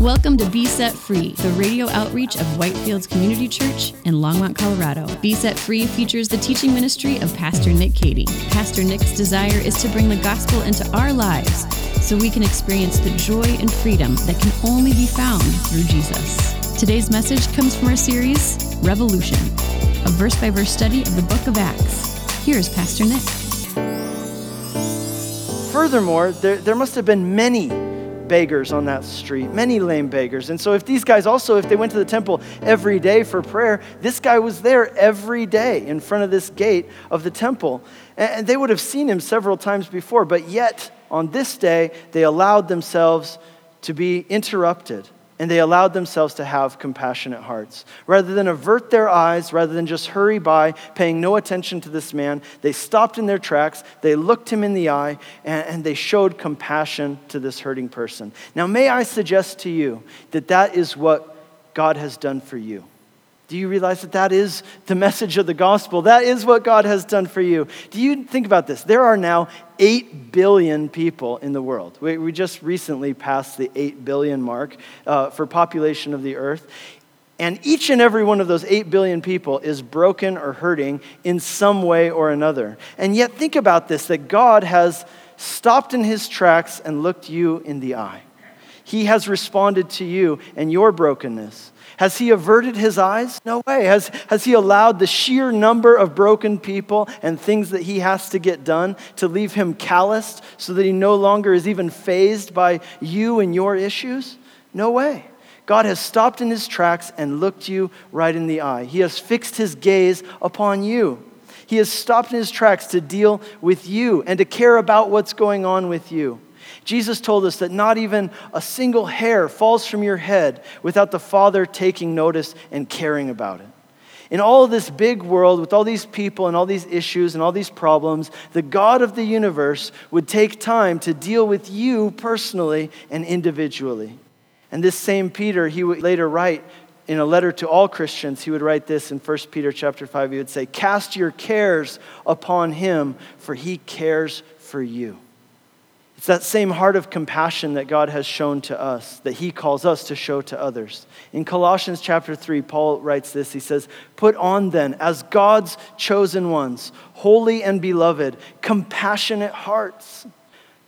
Welcome to Be Set Free, the radio outreach of Whitefields Community Church in Longmont, Colorado. Be Set Free features the teaching ministry of Pastor Nick Cady. Pastor Nick's desire is to bring the gospel into our lives so we can experience the joy and freedom that can only be found through Jesus. Today's message comes from our series, Revolution, a verse by verse study of the book of Acts. Here's Pastor Nick. Furthermore, there, there must have been many beggars on that street, many lame beggars. And so, if these guys also, if they went to the temple every day for prayer, this guy was there every day in front of this gate of the temple. And they would have seen him several times before, but yet on this day, they allowed themselves to be interrupted and they allowed themselves to have compassionate hearts. Rather than avert their eyes, rather than just hurry by, paying no attention to this man, they stopped in their tracks, they looked him in the eye, and, and, they showed compassion to this hurting person. Now, may I suggest to you that that is what God has done for you. Do you realize that that is the message of the gospel? That is what God has done for you. Do you think about this? There are now 8 billion people in the world. We, we just recently passed the 8 billion mark uh, for population of the earth. And each and every one of those 8 billion people is broken or hurting in some way or another. And yet, think about this that God has stopped in his tracks and looked you in the eye. He has responded to you and your brokenness. Has he averted his eyes? No way. Has, has he allowed the sheer number of broken people and things that he has to get done to leave him calloused so that he no longer is even fazed by you and your issues? No way. God has stopped in his tracks and looked you right in the eye. He has fixed his gaze upon you. He has stopped in his tracks to deal with you and to care about what's going on with you. Jesus told us that not even a single hair falls from your head without the Father taking notice and caring about it. In all this big world, with all these people and all these issues and all these problems, the God of the universe would take time to deal with you personally and individually. And this same Peter, he would later write in a letter to all Christians, he would write this in 1 Peter chapter 5. He would say, Cast your cares upon him, for he cares for you. It's that same heart of compassion that God has shown to us, that He calls us to show to others. In Colossians chapter 3, Paul writes this He says, Put on then, as God's chosen ones, holy and beloved, compassionate hearts,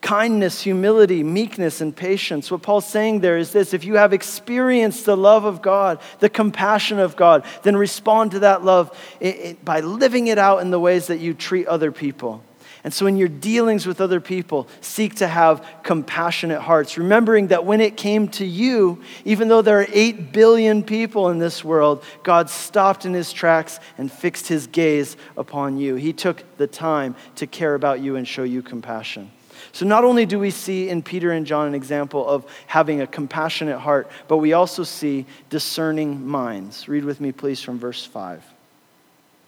kindness, humility, meekness, and patience. What Paul's saying there is this if you have experienced the love of God, the compassion of God, then respond to that love by living it out in the ways that you treat other people. And so, in your dealings with other people, seek to have compassionate hearts, remembering that when it came to you, even though there are 8 billion people in this world, God stopped in his tracks and fixed his gaze upon you. He took the time to care about you and show you compassion. So, not only do we see in Peter and John an example of having a compassionate heart, but we also see discerning minds. Read with me, please, from verse 5.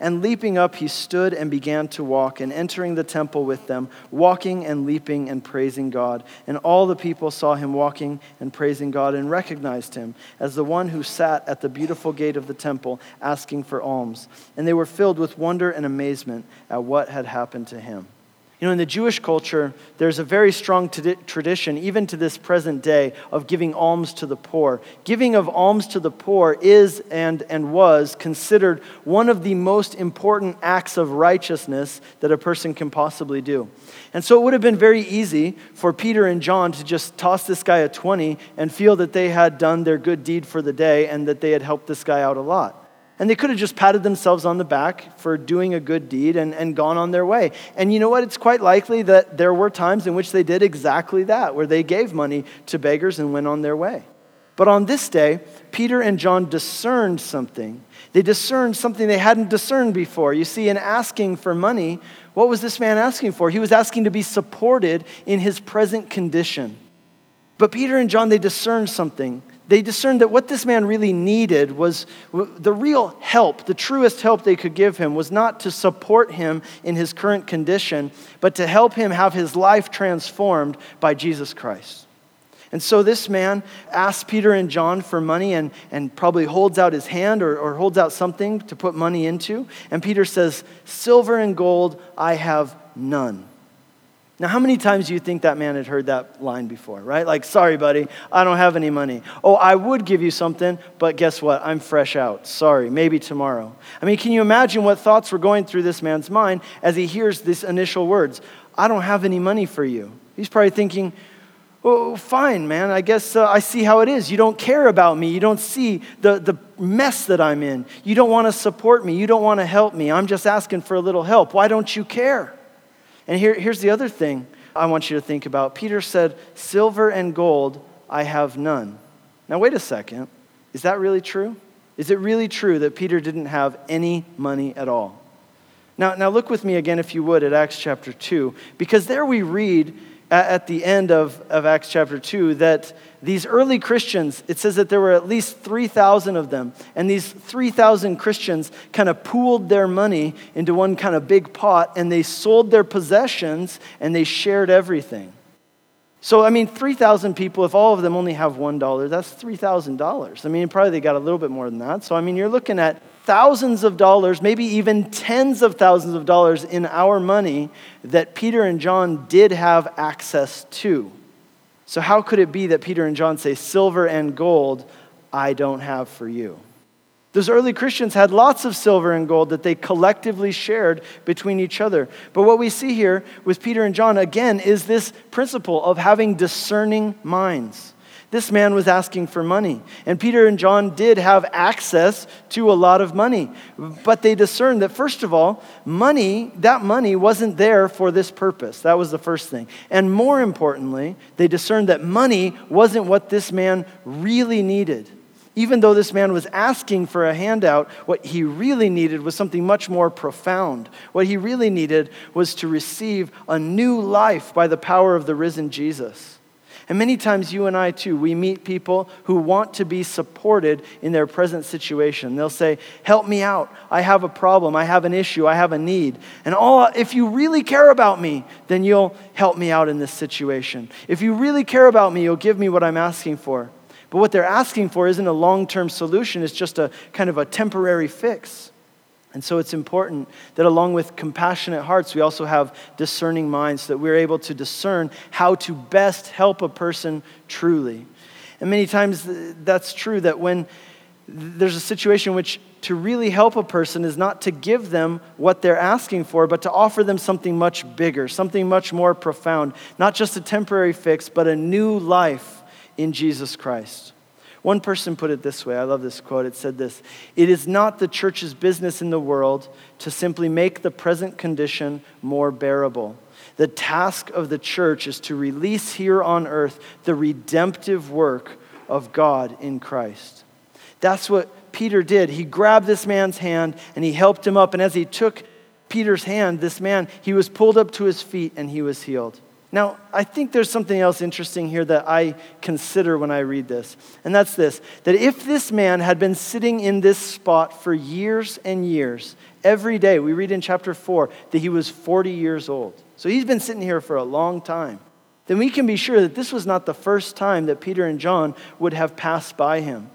And leaping up, he stood and began to walk, and entering the temple with them, walking and leaping and praising God. And all the people saw him walking and praising God and recognized him as the one who sat at the beautiful gate of the temple asking for alms. And they were filled with wonder and amazement at what had happened to him. You know, in the Jewish culture, there's a very strong tradition, even to this present day, of giving alms to the poor. Giving of alms to the poor is and, and was considered one of the most important acts of righteousness that a person can possibly do. And so it would have been very easy for Peter and John to just toss this guy a 20 and feel that they had done their good deed for the day and that they had helped this guy out a lot. And they could have just patted themselves on the back for doing a good deed and, and gone on their way. And you know what? It's quite likely that there were times in which they did exactly that, where they gave money to beggars and went on their way. But on this day, Peter and John discerned something. They discerned something they hadn't discerned before. You see, in asking for money, what was this man asking for? He was asking to be supported in his present condition. But Peter and John, they discerned something they discerned that what this man really needed was the real help, the truest help they could give him was not to support him in his current condition, but to help him have his life transformed by Jesus Christ. And so this man asks Peter and John for money and, and probably holds out his hand or, or holds out something to put money into. And Peter says, Silver and gold I have none. Now, how many times do you think that man had heard that line before, right? Like, sorry, buddy, I don't have any money. Oh, I would give you something, but guess what? I'm fresh out. Sorry, maybe tomorrow. I mean, can you imagine what thoughts were going through this man's mind as he hears these initial words? I don't have any money for you. He's probably thinking, oh, fine, man. I guess uh, I see how it is. You don't care about me. You don't see the, the mess that I'm in. You don't want to support me. You don't want to help me. I'm just asking for a little help. Why don't you care? And here, here's the other thing I want you to think about. Peter said, Silver and gold I have none. Now, wait a second. Is that really true? Is it really true that Peter didn't have any money at all? Now, now look with me again, if you would, at Acts chapter 2, because there we read at the end of, of Acts chapter 2 that these early Christians, it says that there were at least 3,000 of them. And these 3,000 Christians kind of pooled their money into one kind of big pot and they sold their possessions and they shared everything. So, I mean, 3,000 people, if all of them only have $1, that's $3,000. I mean, probably they got a little bit more than that. So, I mean, you're looking at thousands of dollars, maybe even tens of thousands of dollars in our money that Peter and John did have access to. So, how could it be that Peter and John say, Silver and gold I don't have for you? Those early Christians had lots of silver and gold that they collectively shared between each other. But what we see here with Peter and John, again, is this principle of having discerning minds. This man was asking for money. And Peter and John did have access to a lot of money. But they discerned that, first of all, money, that money wasn't there for this purpose. That was the first thing. And more importantly, they discerned that money wasn't what this man really needed. Even though this man was asking for a handout, what he really needed was something much more profound. What he really needed was to receive a new life by the power of the risen Jesus. And many times, you and I too, we meet people who want to be supported in their present situation. They'll say, Help me out. I have a problem. I have an issue. I have a need. And all, if you really care about me, then you'll help me out in this situation. If you really care about me, you'll give me what I'm asking for. But what they're asking for isn't a long term solution, it's just a kind of a temporary fix. And so it's important that along with compassionate hearts, we also have discerning minds so that we're able to discern how to best help a person truly. And many times that's true that when there's a situation in which to really help a person is not to give them what they're asking for, but to offer them something much bigger, something much more profound, not just a temporary fix, but a new life in Jesus Christ. One person put it this way I love this quote. It said this It is not the church's business in the world to simply make the present condition more bearable. The task of the church is to release here on earth the redemptive work of God in Christ. That's what Peter did. He grabbed this man's hand and he helped him up. And as he took Peter's hand, this man, he was pulled up to his feet and he was healed. Now, I think there's something else interesting here that I consider when I read this, and that's this that if this man had been sitting in this spot for years and years, every day, we read in chapter 4 that he was 40 years old. So he's been sitting here for a long time. Then we can be sure that this was not the first time that Peter and John would have passed by him.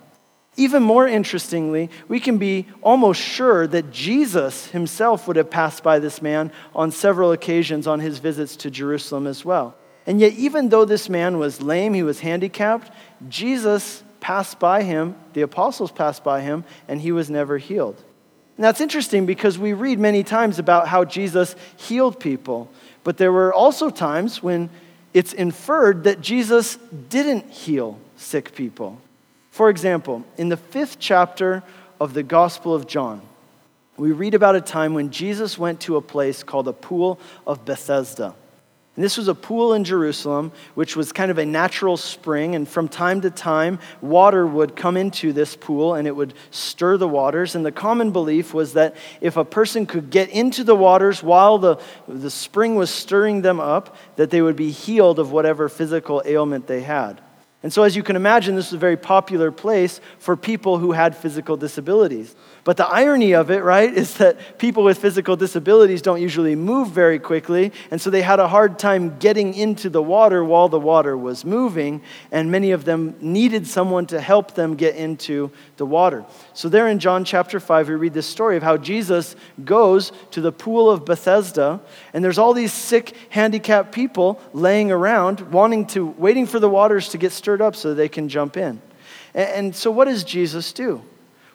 Even more interestingly, we can be almost sure that Jesus himself would have passed by this man on several occasions on his visits to Jerusalem as well. And yet, even though this man was lame, he was handicapped, Jesus passed by him, the apostles passed by him, and he was never healed. And that's interesting because we read many times about how Jesus healed people, but there were also times when it's inferred that Jesus didn't heal sick people. For example, in the fifth chapter of the Gospel of John, we read about a time when Jesus went to a place called the Pool of Bethesda. And this was a pool in Jerusalem, which was kind of a natural spring. And from time to time, water would come into this pool and it would stir the waters. And the common belief was that if a person could get into the waters while the, the spring was stirring them up, that they would be healed of whatever physical ailment they had. And so, as you can imagine, this was a very popular place for people who had physical disabilities. But the irony of it, right, is that people with physical disabilities don't usually move very quickly, and so they had a hard time getting into the water while the water was moving, and many of them needed someone to help them get into the water. So, there in John chapter 5, we read this story of how Jesus goes to the pool of Bethesda, and there's all these sick, handicapped people laying around, wanting to, waiting for the waters to get stirred up so they can jump in. And, and so, what does Jesus do?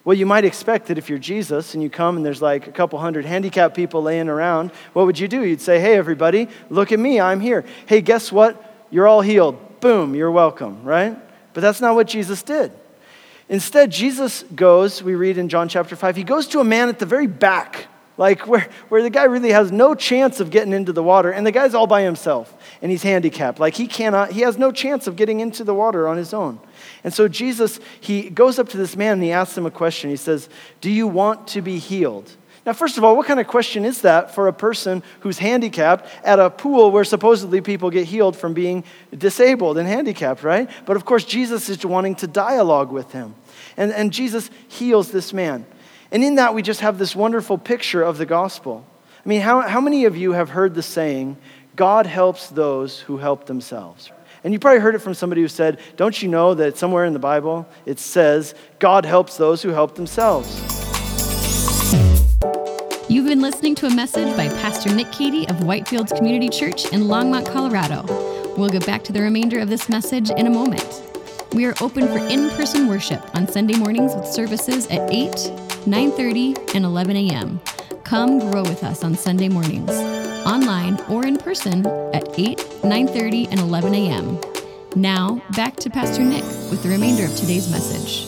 Well, you might expect that if you're Jesus and you come and there's like a couple hundred handicapped people laying around, what would you do? You'd say, Hey, everybody, look at me, I'm here. Hey, guess what? You're all healed. Boom, you're welcome, right? But that's not what Jesus did. Instead, Jesus goes, we read in John chapter 5, he goes to a man at the very back, like where, where the guy really has no chance of getting into the water, and the guy's all by himself, and he's handicapped. Like he cannot, he has no chance of getting into the water on his own. And so Jesus, he goes up to this man and he asks him a question. He says, Do you want to be healed? Now, first of all, what kind of question is that for a person who's handicapped at a pool where supposedly people get healed from being disabled and handicapped, right? But of course, Jesus is wanting to dialogue with him. And, and Jesus heals this man. And in that, we just have this wonderful picture of the gospel. I mean, how, how many of you have heard the saying, God helps those who help themselves? And you probably heard it from somebody who said, Don't you know that somewhere in the Bible it says, God helps those who help themselves? You've been listening to a message by Pastor Nick Cady of Whitefields Community Church in Longmont, Colorado. We'll get back to the remainder of this message in a moment. We are open for in-person worship on Sunday mornings with services at 8, 9:30, and 11 a.m. Come grow with us on Sunday mornings, online or in person at 8, 9:30, and 11 a.m. Now, back to Pastor Nick with the remainder of today's message.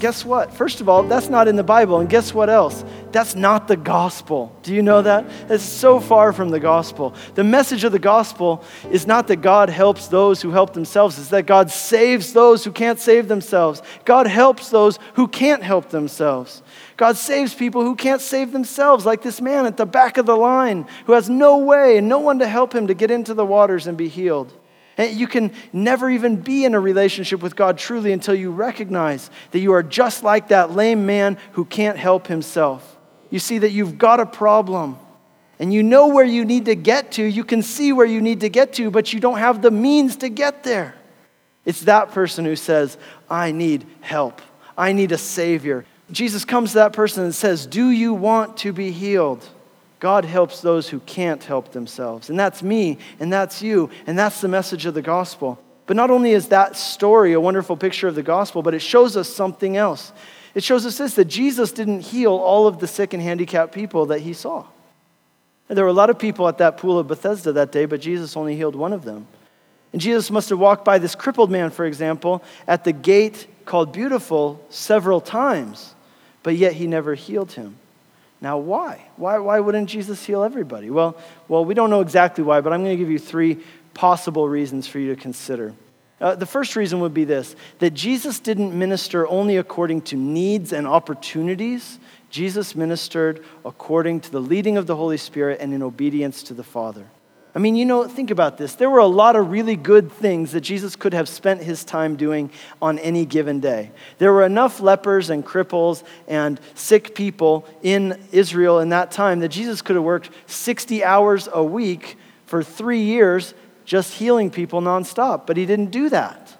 Guess what? First of all, that's not in the Bible. And guess what else? That's not the gospel. Do you know that? It's so far from the gospel. The message of the gospel is not that God helps those who help themselves, it's that God saves those who can't save themselves. God helps those who can't help themselves. God saves people who can't save themselves, like this man at the back of the line who has no way and no one to help him to get into the waters and be healed. And you can never even be in a relationship with God truly until you recognize that you are just like that lame man who can't help himself. You see that you've got a problem and you know where you need to get to. You can see where you need to get to, but you don't have the means to get there. It's that person who says, I need help. I need a Savior. Jesus comes to that person and says, Do you want to be healed? God helps those who can't help themselves. And that's me, and that's you, and that's the message of the gospel. But not only is that story a wonderful picture of the gospel, but it shows us something else. It shows us this that Jesus didn't heal all of the sick and handicapped people that he saw. And there were a lot of people at that pool of Bethesda that day, but Jesus only healed one of them. And Jesus must have walked by this crippled man, for example, at the gate called Beautiful several times but yet he never healed him. Now, why? Why, why wouldn't Jesus heal everybody? Well, well, we don't know exactly why, but I'm going to give you three possible reasons for you to consider. Uh, the first reason would be this that Jesus didn't minister only according to needs and opportunities, Jesus ministered according to the leading of the Holy Spirit and in obedience to the Father. I mean, you know, think about this. There were a lot of really good things that Jesus could have spent his time doing on any given day. There were enough lepers and cripples and sick people in Israel in that time that Jesus could have worked 60 hours a week for three years just healing people nonstop. But he didn't do that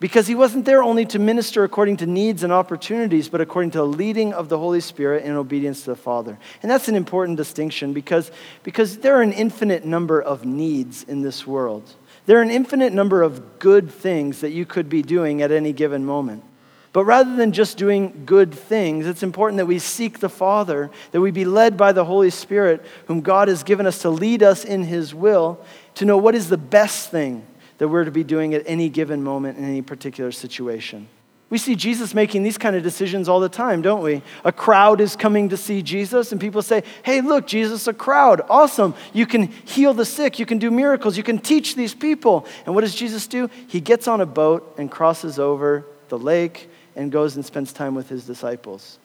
because he wasn't there only to minister according to needs and opportunities, but according to the leading of the Holy Spirit in obedience to the Father. And that's an important distinction because, because there are an infinite number of needs in this world. There are an infinite number of good things that you could be doing at any given moment. But rather than just doing good things, it's important that we seek the Father, that we be led by the Holy Spirit, whom God has given us to lead us in His will, to know what is the best thing that we're to be doing at any given moment in any particular situation. We see Jesus making these kind of decisions all the time, don't we? A crowd is coming to see Jesus, and people say, Hey, look, Jesus, a crowd. Awesome. You can heal the sick, you can do miracles, you can teach these people. And what does Jesus do? He gets on a boat and crosses over the lake and goes and spends time with his disciples.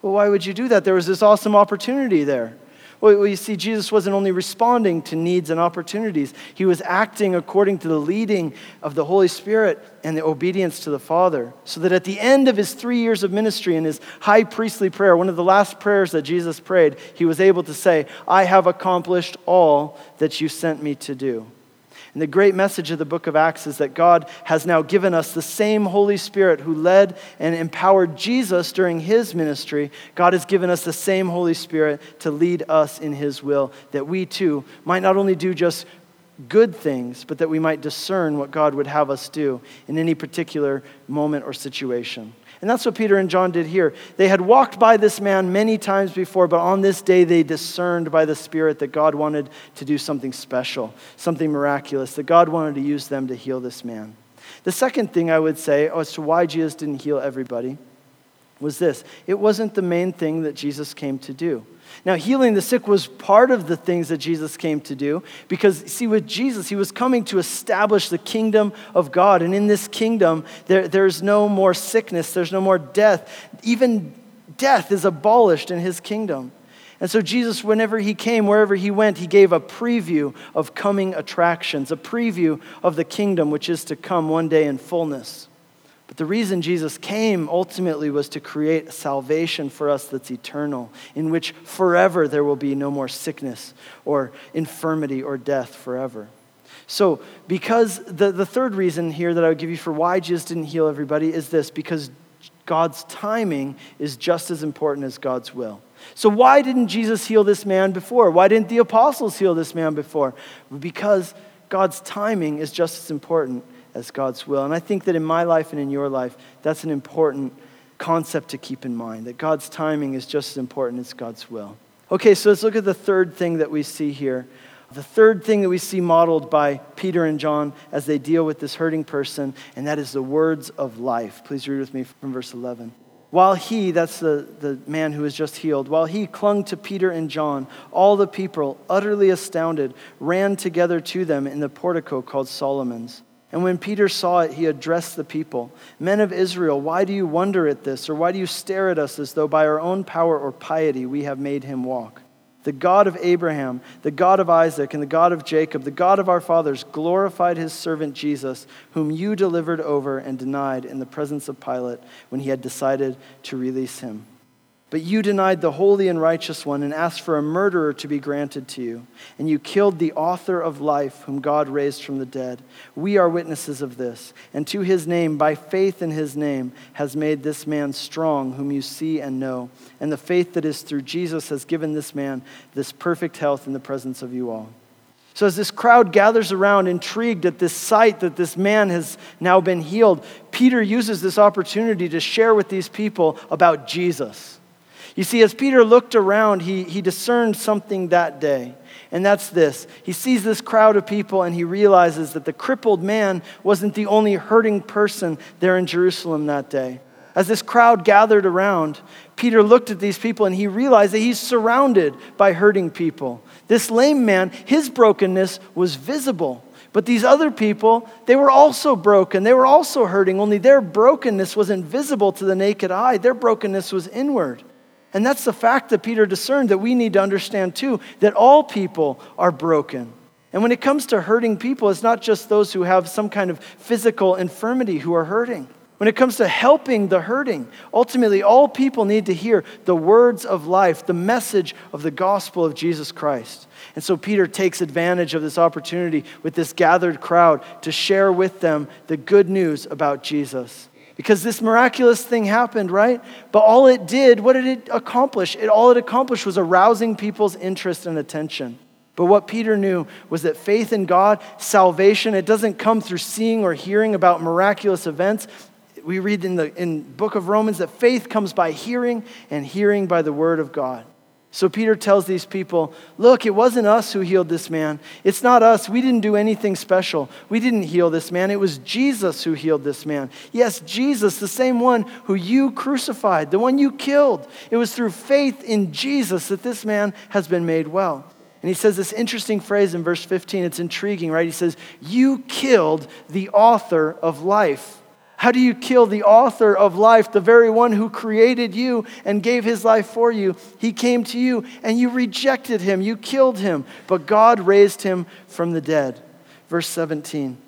Well, why would you do that? There was this awesome opportunity there. Well, you see, Jesus wasn't only responding to needs and opportunities, he was acting according to the leading of the Holy Spirit and the obedience to the Father. So that at the end of his three years of ministry and his high priestly prayer, one of the last prayers that Jesus prayed, he was able to say, I have accomplished all that you sent me to do. And the great message of the book of Acts is that God has now given us the same Holy Spirit who led and empowered Jesus during his ministry. God has given us the same Holy Spirit to lead us in his will, that we too might not only do just good things, but that we might discern what God would have us do in any particular moment or situation. And that's what Peter and John did here. They had walked by this man many times before, but on this day they discerned by the Spirit that God wanted to do something special, something miraculous, that God wanted to use them to heal this man. The second thing I would say as to why Jesus didn't heal everybody was this it wasn't the main thing that Jesus came to do. Now, healing the sick was part of the things that Jesus came to do because, see, with Jesus, he was coming to establish the kingdom of God. And in this kingdom, there, there's no more sickness, there's no more death. Even death is abolished in his kingdom. And so, Jesus, whenever he came, wherever he went, he gave a preview of coming attractions, a preview of the kingdom which is to come one day in fullness. But the reason Jesus came ultimately was to create salvation for us that's eternal, in which forever there will be no more sickness or infirmity or death forever. So, because the, the third reason here that I would give you for why Jesus didn't heal everybody is this because God's timing is just as important as God's will. So, why didn't Jesus heal this man before? Why didn't the apostles heal this man before? Because God's timing is just as important as God's will. And I think that in my life and in your life, that's an important concept to keep in mind that God's timing is just as important as God's will. Okay, so let's look at the third thing that we see here. The third thing that we see modeled by Peter and John as they deal with this hurting person, and that is the words of life. Please read with me from verse 11. While he, that's the, the man who was just healed, while he clung to Peter and John, all the people, utterly astounded, ran together to them in the portico called Solomon's. And when Peter saw it, he addressed the people Men of Israel, why do you wonder at this? Or why do you stare at us as though by our own power or piety we have made him walk? The God of Abraham, the God of Isaac, and the God of Jacob, the God of our fathers, glorified his servant Jesus, whom you delivered over and denied in the presence of Pilate when he had decided to release him. But you denied the holy and righteous one and asked for a murderer to be granted to you. And you killed the author of life, whom God raised from the dead. We are witnesses of this. And to his name, by faith in his name, has made this man strong, whom you see and know. And the faith that is through Jesus has given this man this perfect health in the presence of you all. So, as this crowd gathers around, intrigued at this sight that this man has now been healed, Peter uses this opportunity to share with these people about Jesus. You see, as Peter looked around, he, he discerned something that day. And that's this he sees this crowd of people and he realizes that the crippled man wasn't the only hurting person there in Jerusalem that day. As this crowd gathered around, Peter looked at these people and he realized that he's surrounded by hurting people. This lame man, his brokenness was visible. But these other people, they were also broken. They were also hurting, only their brokenness wasn't visible to the naked eye. Their brokenness was inward. And that's the fact that Peter discerned that we need to understand too that all people are broken. And when it comes to hurting people, it's not just those who have some kind of physical infirmity who are hurting. When it comes to helping the hurting, ultimately all people need to hear the words of life, the message of the gospel of Jesus Christ. And so Peter takes advantage of this opportunity with this gathered crowd to share with them the good news about Jesus because this miraculous thing happened, right? But all it did, what did it accomplish? It, all it accomplished was arousing people's interest and attention. But what Peter knew was that faith in God, salvation, it doesn't come through seeing or hearing about miraculous events. We read in the in book of Romans that faith comes by hearing and hearing by the word of God. So Peter tells these people, Look, it wasn't us who healed this man. It's not us. We didn't do anything special. We didn't heal this man. It was Jesus who healed this man. Yes, Jesus, the same one who you crucified, the one you killed. It was through faith in Jesus that this man has been made well. And he says this interesting phrase in verse 15. It's intriguing, right? He says, You killed the author of life. How do you kill the author of life, the very one who created you and gave his life for you? He came to you and you rejected him, you killed him, but God raised him from the dead. Verse 17.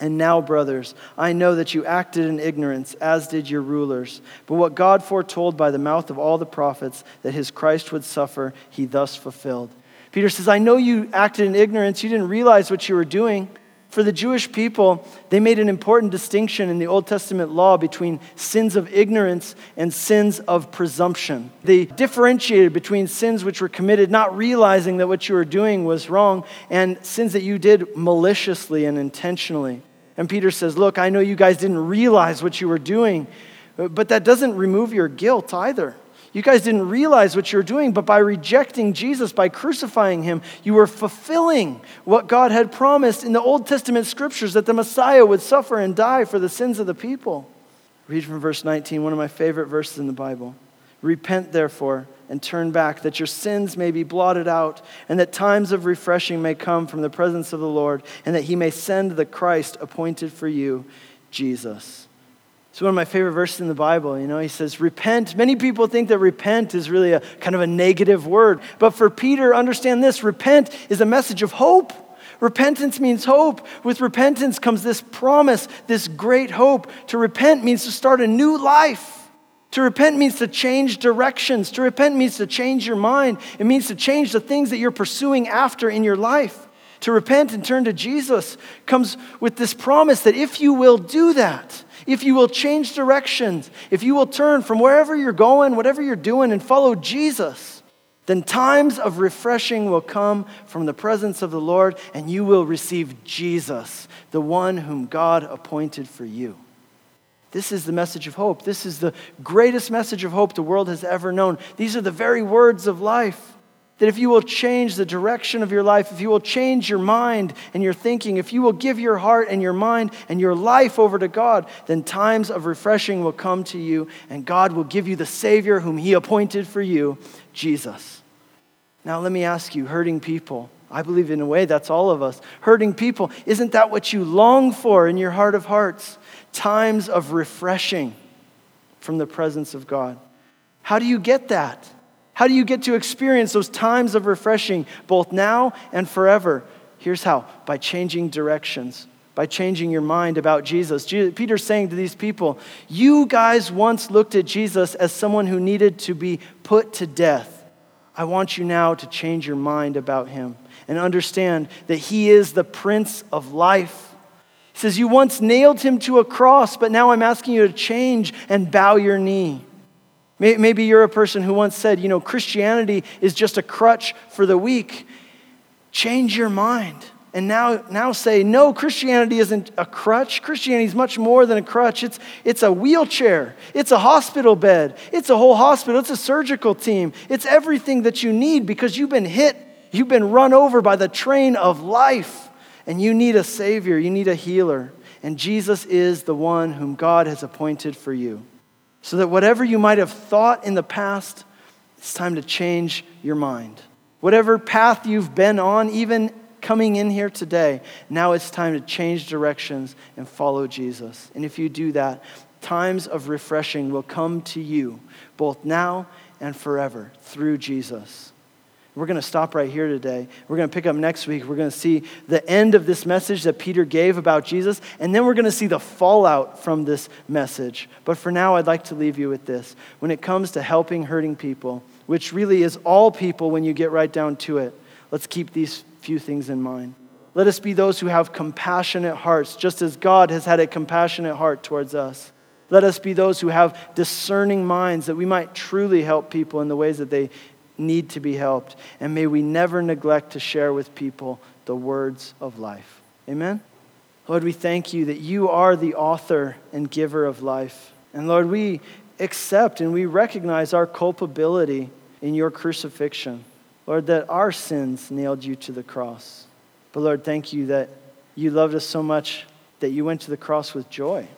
And now, brothers, I know that you acted in ignorance, as did your rulers. But what God foretold by the mouth of all the prophets that his Christ would suffer, he thus fulfilled. Peter says, I know you acted in ignorance. You didn't realize what you were doing. For the Jewish people, they made an important distinction in the Old Testament law between sins of ignorance and sins of presumption. They differentiated between sins which were committed not realizing that what you were doing was wrong and sins that you did maliciously and intentionally. And Peter says, Look, I know you guys didn't realize what you were doing, but that doesn't remove your guilt either. You guys didn't realize what you're doing, but by rejecting Jesus, by crucifying him, you were fulfilling what God had promised in the Old Testament scriptures that the Messiah would suffer and die for the sins of the people. Read from verse 19, one of my favorite verses in the Bible. Repent, therefore, and turn back, that your sins may be blotted out, and that times of refreshing may come from the presence of the Lord, and that he may send the Christ appointed for you, Jesus. It's one of my favorite verses in the Bible. You know, he says, repent. Many people think that repent is really a kind of a negative word. But for Peter, understand this repent is a message of hope. Repentance means hope. With repentance comes this promise, this great hope. To repent means to start a new life. To repent means to change directions. To repent means to change your mind. It means to change the things that you're pursuing after in your life. To repent and turn to Jesus comes with this promise that if you will do that, if you will change directions, if you will turn from wherever you're going, whatever you're doing, and follow Jesus, then times of refreshing will come from the presence of the Lord, and you will receive Jesus, the one whom God appointed for you. This is the message of hope. This is the greatest message of hope the world has ever known. These are the very words of life. That if you will change the direction of your life, if you will change your mind and your thinking, if you will give your heart and your mind and your life over to God, then times of refreshing will come to you, and God will give you the Savior whom He appointed for you, Jesus. Now, let me ask you, hurting people, I believe in a way that's all of us. Hurting people, isn't that what you long for in your heart of hearts? Times of refreshing from the presence of God. How do you get that? How do you get to experience those times of refreshing both now and forever? Here's how by changing directions, by changing your mind about Jesus. Peter's saying to these people, You guys once looked at Jesus as someone who needed to be put to death. I want you now to change your mind about him and understand that he is the Prince of life. He says, You once nailed him to a cross, but now I'm asking you to change and bow your knee. Maybe you're a person who once said, you know, Christianity is just a crutch for the weak. Change your mind. And now, now say, no, Christianity isn't a crutch. Christianity is much more than a crutch. It's, it's a wheelchair, it's a hospital bed, it's a whole hospital, it's a surgical team. It's everything that you need because you've been hit, you've been run over by the train of life, and you need a Savior, you need a healer. And Jesus is the one whom God has appointed for you. So that whatever you might have thought in the past, it's time to change your mind. Whatever path you've been on, even coming in here today, now it's time to change directions and follow Jesus. And if you do that, times of refreshing will come to you, both now and forever, through Jesus. We're going to stop right here today. We're going to pick up next week. We're going to see the end of this message that Peter gave about Jesus, and then we're going to see the fallout from this message. But for now, I'd like to leave you with this. When it comes to helping hurting people, which really is all people when you get right down to it, let's keep these few things in mind. Let us be those who have compassionate hearts, just as God has had a compassionate heart towards us. Let us be those who have discerning minds that we might truly help people in the ways that they need to be helped. And may we never neglect to share with people the words of life. Amen? Lord, we thank you that you are the author and giver of life. And Lord, we accept and we recognize our culpability in your crucifixion. Lord, that our sins nailed you to the cross. But Lord, thank you that you loved us so much that you went to the cross with joy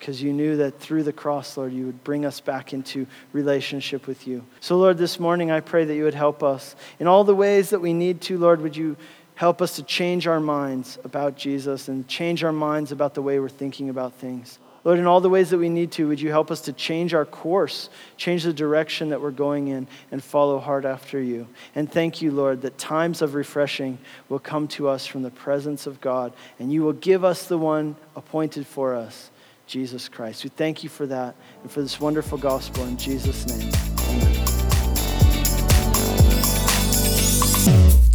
because you knew that through the cross, Lord, you would bring us back into relationship with you. So, Lord, this morning I pray that you would help us in all the ways that we need to, Lord. Would you help us to change our minds about Jesus and change our minds about the way we're thinking about things? Lord, in all the ways that we need to, would you help us to change our course, change the direction that we're going in, and follow hard after you? And thank you, Lord, that times of refreshing will come to us from the presence of God, and you will give us the one appointed for us, Jesus Christ. We thank you for that and for this wonderful gospel in Jesus' name. Amen.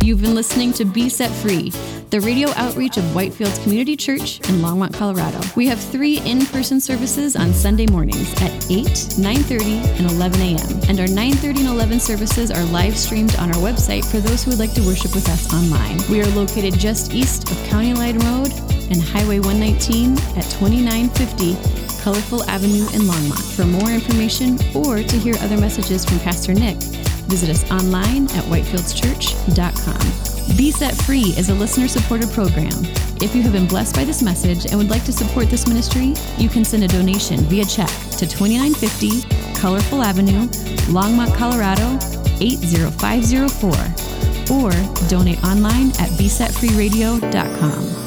You've been listening to Be Set Free the radio outreach of Whitefields Community Church in Longmont, Colorado. We have three in-person services on Sunday mornings at 8, 9.30, and 11 a.m. And our 9.30 and 11 services are live streamed on our website for those who would like to worship with us online. We are located just east of County Line Road and Highway 119 at 2950 Colorful Avenue in Longmont. For more information or to hear other messages from Pastor Nick, visit us online at whitefieldschurch.com. Be Set Free is a listener supported program. If you have been blessed by this message and would like to support this ministry, you can send a donation via check to 2950 Colorful Avenue, Longmont, Colorado 80504, or donate online at besetfreeradio.com.